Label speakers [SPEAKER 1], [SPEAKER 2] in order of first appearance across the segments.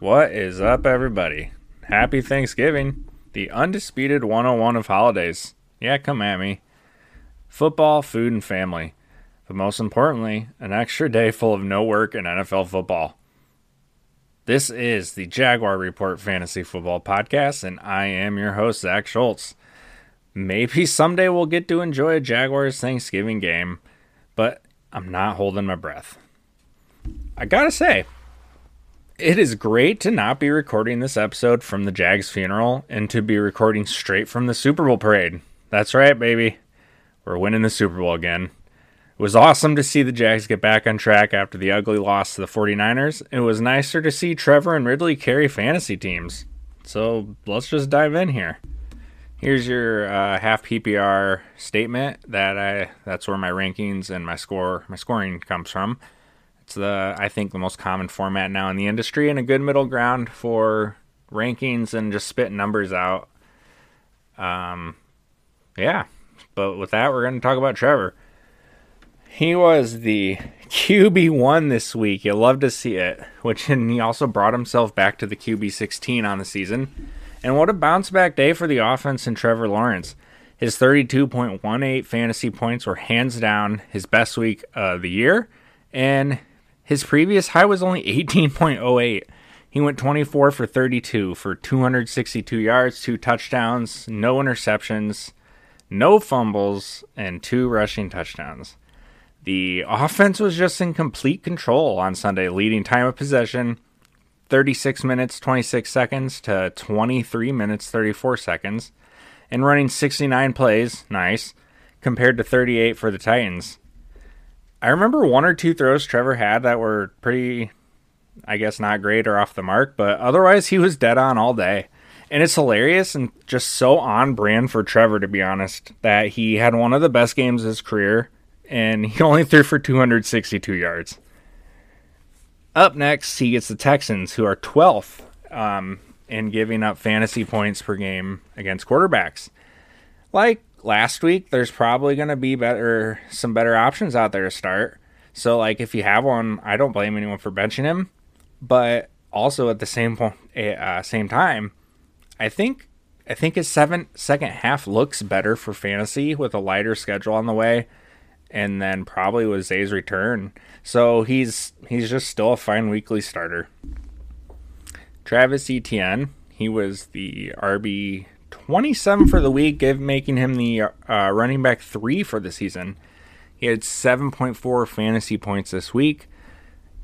[SPEAKER 1] What is up, everybody? Happy Thanksgiving, the undisputed 101 of holidays. Yeah, come at me. Football, food, and family. But most importantly, an extra day full of no work and NFL football. This is the Jaguar Report Fantasy Football Podcast, and I am your host, Zach Schultz. Maybe someday we'll get to enjoy a Jaguars Thanksgiving game, but I'm not holding my breath. I gotta say, it is great to not be recording this episode from the Jags funeral and to be recording straight from the Super Bowl parade. That's right, baby. We're winning the Super Bowl again. It was awesome to see the Jags get back on track after the ugly loss to the 49ers. It was nicer to see Trevor and Ridley carry fantasy teams. So let's just dive in here. Here's your uh, half PPR statement that I that's where my rankings and my score my scoring comes from. It's the I think the most common format now in the industry and a good middle ground for rankings and just spitting numbers out. Um, yeah. But with that, we're going to talk about Trevor. He was the QB one this week. You love to see it. Which and he also brought himself back to the QB sixteen on the season. And what a bounce back day for the offense and Trevor Lawrence. His 32.18 fantasy points were hands down his best week of the year, and his previous high was only 18.08. He went 24 for 32 for 262 yards, two touchdowns, no interceptions, no fumbles, and two rushing touchdowns. The offense was just in complete control on Sunday, leading time of possession 36 minutes 26 seconds to 23 minutes 34 seconds, and running 69 plays, nice, compared to 38 for the Titans. I remember one or two throws Trevor had that were pretty, I guess, not great or off the mark, but otherwise he was dead on all day. And it's hilarious and just so on brand for Trevor, to be honest, that he had one of the best games of his career and he only threw for 262 yards. Up next, he gets the Texans, who are 12th um, in giving up fantasy points per game against quarterbacks. Like last week, there's probably going to be better some better options out there to start. So, like, if you have one, I don't blame anyone for benching him. But also at the same point, uh, same time, I think I think his seven second half looks better for fantasy with a lighter schedule on the way, and then probably with Zay's return. So he's he's just still a fine weekly starter. Travis Etienne, he was the RB 27 for the week, give, making him the uh, running back three for the season. He had 7.4 fantasy points this week.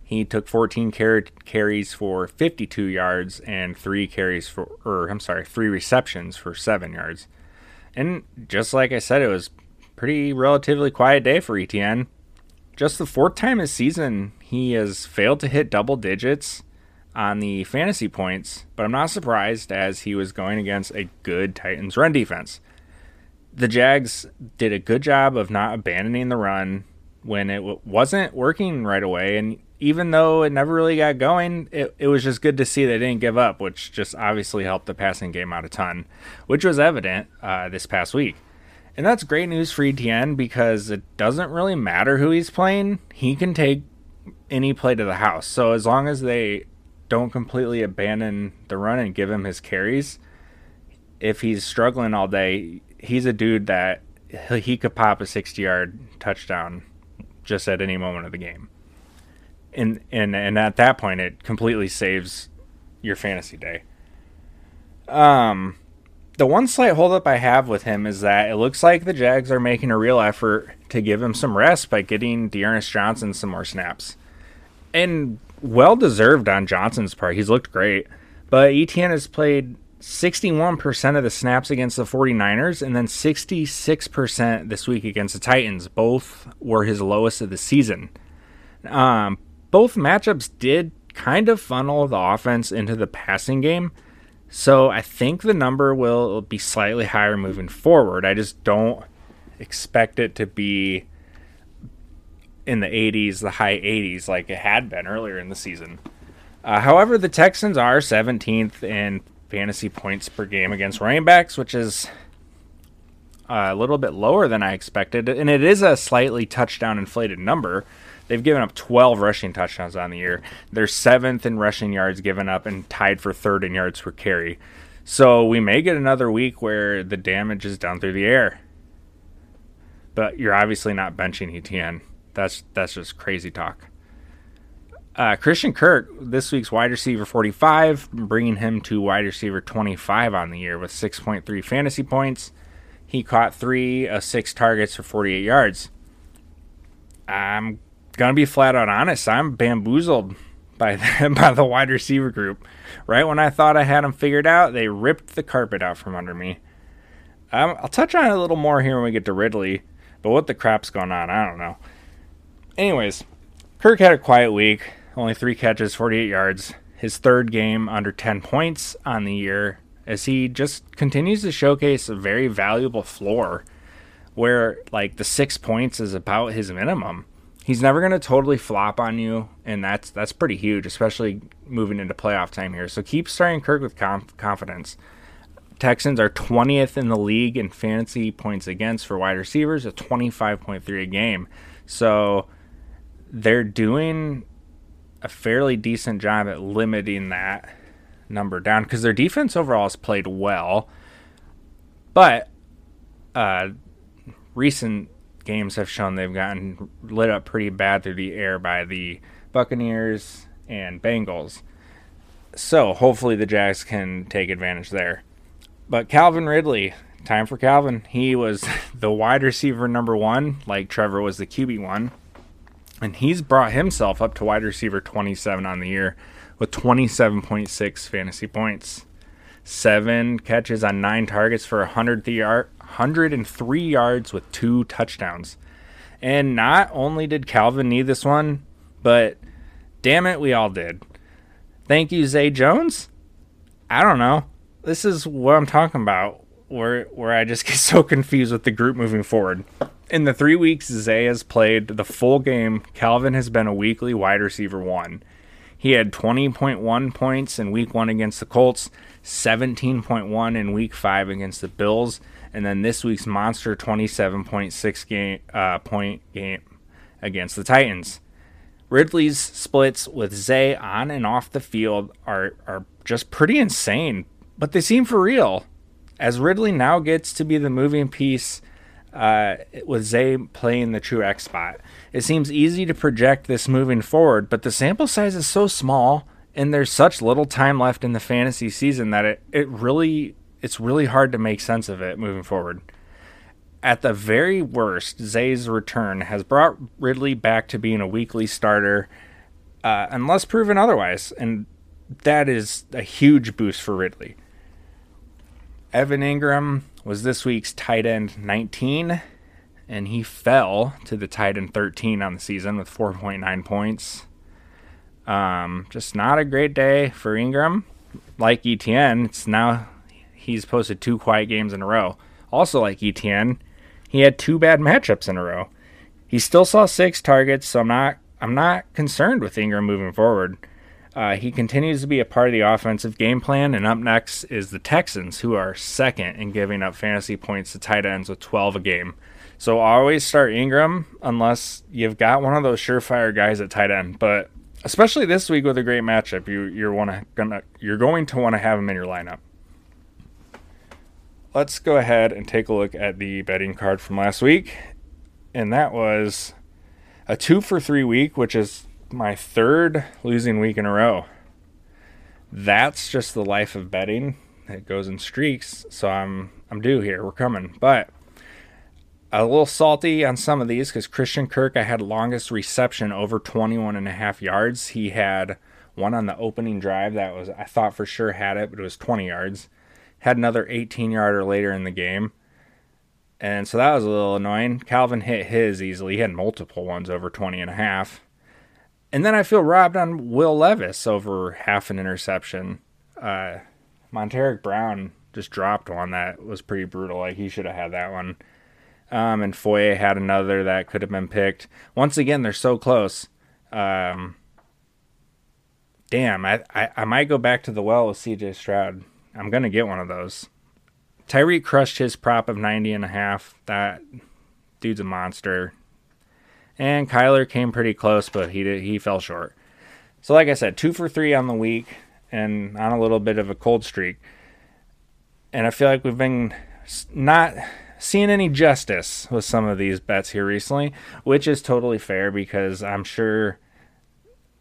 [SPEAKER 1] He took 14 car- carries for 52 yards and three carries for, or I'm sorry, three receptions for seven yards. And just like I said, it was pretty relatively quiet day for ETN. Just the fourth time this season he has failed to hit double digits on the fantasy points, but I'm not surprised as he was going against a good Titans run defense. The Jags did a good job of not abandoning the run when it w- wasn't working right away, and even though it never really got going, it, it was just good to see they didn't give up, which just obviously helped the passing game out a ton, which was evident uh, this past week. And that's great news for ETN because it doesn't really matter who he's playing. He can take any play to the house. So as long as they don't completely abandon the run and give him his carries, if he's struggling all day, he's a dude that he could pop a 60 yard touchdown just at any moment of the game. And, and and at that point it completely saves your fantasy day. Um the one slight holdup I have with him is that it looks like the Jags are making a real effort to give him some rest by getting D'Ernest Johnson some more snaps. And well deserved on Johnson's part. He's looked great. But ETN has played 61% of the snaps against the 49ers and then 66% this week against the Titans. Both were his lowest of the season. Um, both matchups did kind of funnel the offense into the passing game. So I think the number will be slightly higher moving forward. I just don't expect it to be in the 80s, the high 80s, like it had been earlier in the season. Uh, however, the Texans are 17th in fantasy points per game against running backs, which is uh, a little bit lower than I expected. And it is a slightly touchdown inflated number. They've given up 12 rushing touchdowns on the year. They're seventh in rushing yards given up and tied for third in yards per carry. So we may get another week where the damage is done through the air. But you're obviously not benching ETN. That's that's just crazy talk. Uh, Christian Kirk, this week's wide receiver 45, bringing him to wide receiver 25 on the year with 6.3 fantasy points. He caught three of six targets for 48 yards. I'm gonna be flat out honest. I'm bamboozled by the, by the wide receiver group. Right when I thought I had them figured out, they ripped the carpet out from under me. Um, I'll touch on it a little more here when we get to Ridley, but what the crap's going on, I don't know. Anyways, Kirk had a quiet week, only three catches, 48 yards. His third game under 10 points on the year, as he just continues to showcase a very valuable floor where, like, the six points is about his minimum. He's never going to totally flop on you, and that's that's pretty huge, especially moving into playoff time here. So keep starting Kirk with conf- confidence. Texans are 20th in the league in fantasy points against for wide receivers, a 25.3 a game. So they're doing a fairly decent job at limiting that number down because their defense overall has played well. But uh, recent games have shown they've gotten lit up pretty bad through the air by the Buccaneers and Bengals. So hopefully the Jags can take advantage there. But Calvin Ridley, time for Calvin. He was the wide receiver number one, like Trevor was the QB one. And he's brought himself up to wide receiver 27 on the year with 27.6 fantasy points. Seven catches on nine targets for 103 yards with two touchdowns. And not only did Calvin need this one, but damn it, we all did. Thank you, Zay Jones. I don't know. This is what I'm talking about, where where I just get so confused with the group moving forward in the three weeks Zay has played the full game, Calvin has been a weekly wide receiver one. He had 20.1 points in week one against the Colts, 17.1 in week five against the Bills, and then this week's monster 27.6 game uh, point game against the Titans. Ridley's splits with Zay on and off the field are are just pretty insane, but they seem for real. As Ridley now gets to be the moving piece uh, with Zay playing the true X spot. It seems easy to project this moving forward, but the sample size is so small and there's such little time left in the fantasy season that it, it really it's really hard to make sense of it moving forward. At the very worst, Zay's return has brought Ridley back to being a weekly starter, uh, unless proven otherwise, and that is a huge boost for Ridley. Evan Engram was this week's tight end 19, and he fell to the tight end 13 on the season with 4.9 points. Um, just not a great day for Engram. Like ETN, it's now he's posted two quiet games in a row. Also, like ETN, he had two bad matchups in a row. He still saw six targets, so I'm not I'm not concerned with Engram moving forward. Uh, he continues to be a part of the offensive game plan, and up next is the Texans, who are second in giving up fantasy points to tight ends with 12 a game. So always start Engram unless you've got one of those surefire guys at tight end. But especially this week with a great matchup, you you're wanna gonna you're going to want to have him in your lineup. Let's go ahead and take a look at the betting card from last week, and that was a two for three week, which is my third losing week in a row. That's just the life of betting. It goes in streaks, so I'm I'm due here. We're coming, but a little salty on some of these because Christian Kirk, I had longest reception over 21 and a half yards. He had one on the opening drive that was I thought for sure had it, but it was 20 yards. Had another 18 yarder later in the game. And so that was a little annoying. Calvin hit his easily. He had multiple ones over 20 and a half. And then I feel robbed on Will Levis over half an interception. Uh, Montaric Brown just dropped one that was pretty brutal. Like he should have had that one. Um, and Foye had another that could have been picked. Once again, they're so close. Um, damn, I, I, I might go back to the well with CJ Stroud. I'm to get one of those. Tyreek crushed his prop of 90 and a half. That dude's a monster. And Kyler came pretty close, but he did, he fell short. So like I said, 2 for 3 on the week and on a little bit of a cold streak. And I feel like we've been not seeing any justice with some of these bets here recently, which is totally fair because I'm sure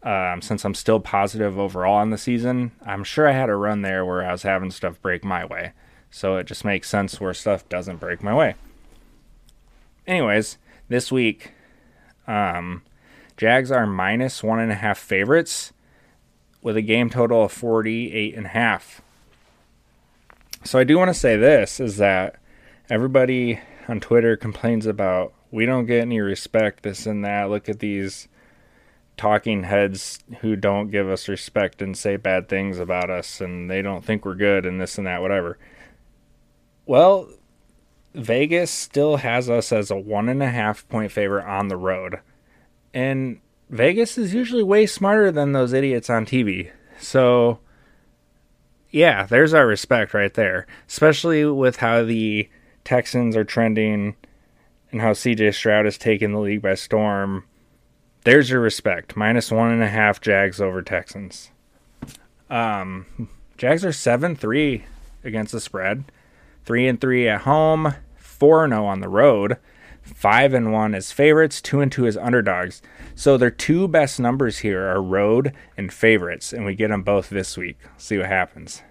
[SPEAKER 1] um, since I'm still positive overall on the season, I'm sure I had a run there where I was having stuff break my way. So it just makes sense where stuff doesn't break my way. Anyways, this week, um, Jags are minus one and a half favorites with a game total of 48 and a half. So I do want to say this is that everybody on Twitter complains about we don't get any respect, this and that. Look at these talking heads who don't give us respect and say bad things about us and they don't think we're good and this and that, whatever. Well, Vegas still has us as a one and a half point favorite on the road. And Vegas is usually way smarter than those idiots on TV. So, yeah, there's our respect right there. Especially with how the Texans are trending and how CJ Stroud has taken the league by storm. There's your respect. Minus one and a half Jags over Texans. Um, Jags are seven three against the spread, three and three at home, four and zero oh on the road, five and one as favorites, two and two as underdogs. So their two best numbers here are road and favorites, and we get them both this week. See what happens.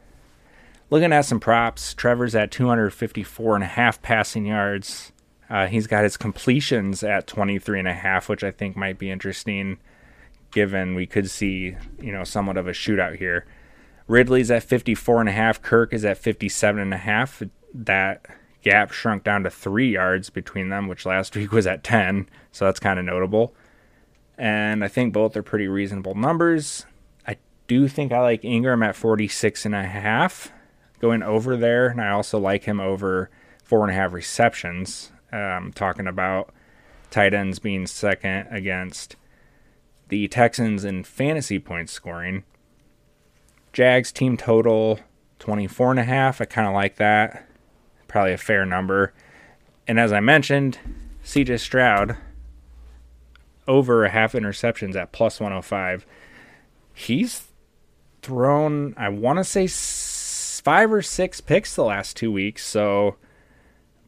[SPEAKER 1] Looking at some props, Trevor's at 254 and a half passing yards. Uh, he's got his completions at 23 and a half, which I think might be interesting given we could see, you know, somewhat of a shootout here. Ridley's at 54 and a half, Kirk is at 57 and a half. That gap shrunk down to 3 yards between them, which last week was at 10, so that's kind of notable. And I think both are pretty reasonable numbers. I do think I like Engram at 46 and a half going over there, and I also like him over four and a half receptions. Um, talking about tight ends being second against the Texans in fantasy points scoring. Jags team total 24 and a half. I kind of like that. Probably a fair number. And as I mentioned, CJ Stroud over a half interceptions at plus 105. He's thrown, I want to say five or six picks the last two weeks. So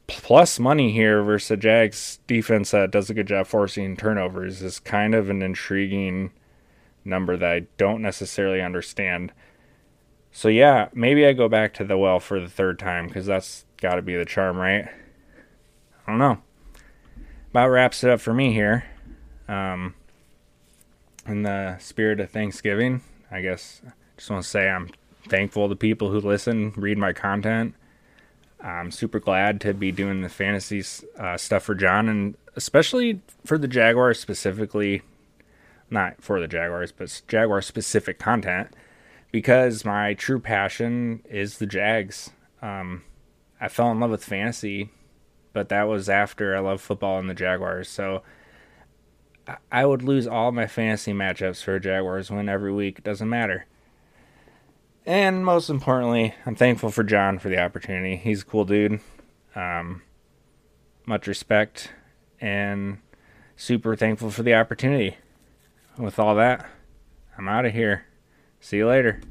[SPEAKER 1] plus money here versus a Jags defense that does a good job forcing turnovers is kind of an intriguing number that I don't necessarily understand. So yeah, maybe I go back to the well for the third time because that's got to be the charm, right? I don't know. About wraps it up for me here. Um, in the spirit of Thanksgiving, I guess just want to say I'm thankful to people who listen, read my content. I'm super glad to be doing the fantasy uh, stuff for John, and especially for the Jaguars specifically. Not for the Jaguars, but Jaguar specific content, because my true passion is the Jags. Um, I fell in love with fantasy, but that was after I loved football and the Jaguars. So I would lose all my fantasy matchups for Jaguars win every week. It doesn't matter. And most importantly, I'm thankful for John for the opportunity. He's a cool dude. Um, much respect and super thankful for the opportunity. With all that, I'm out of here. See you later.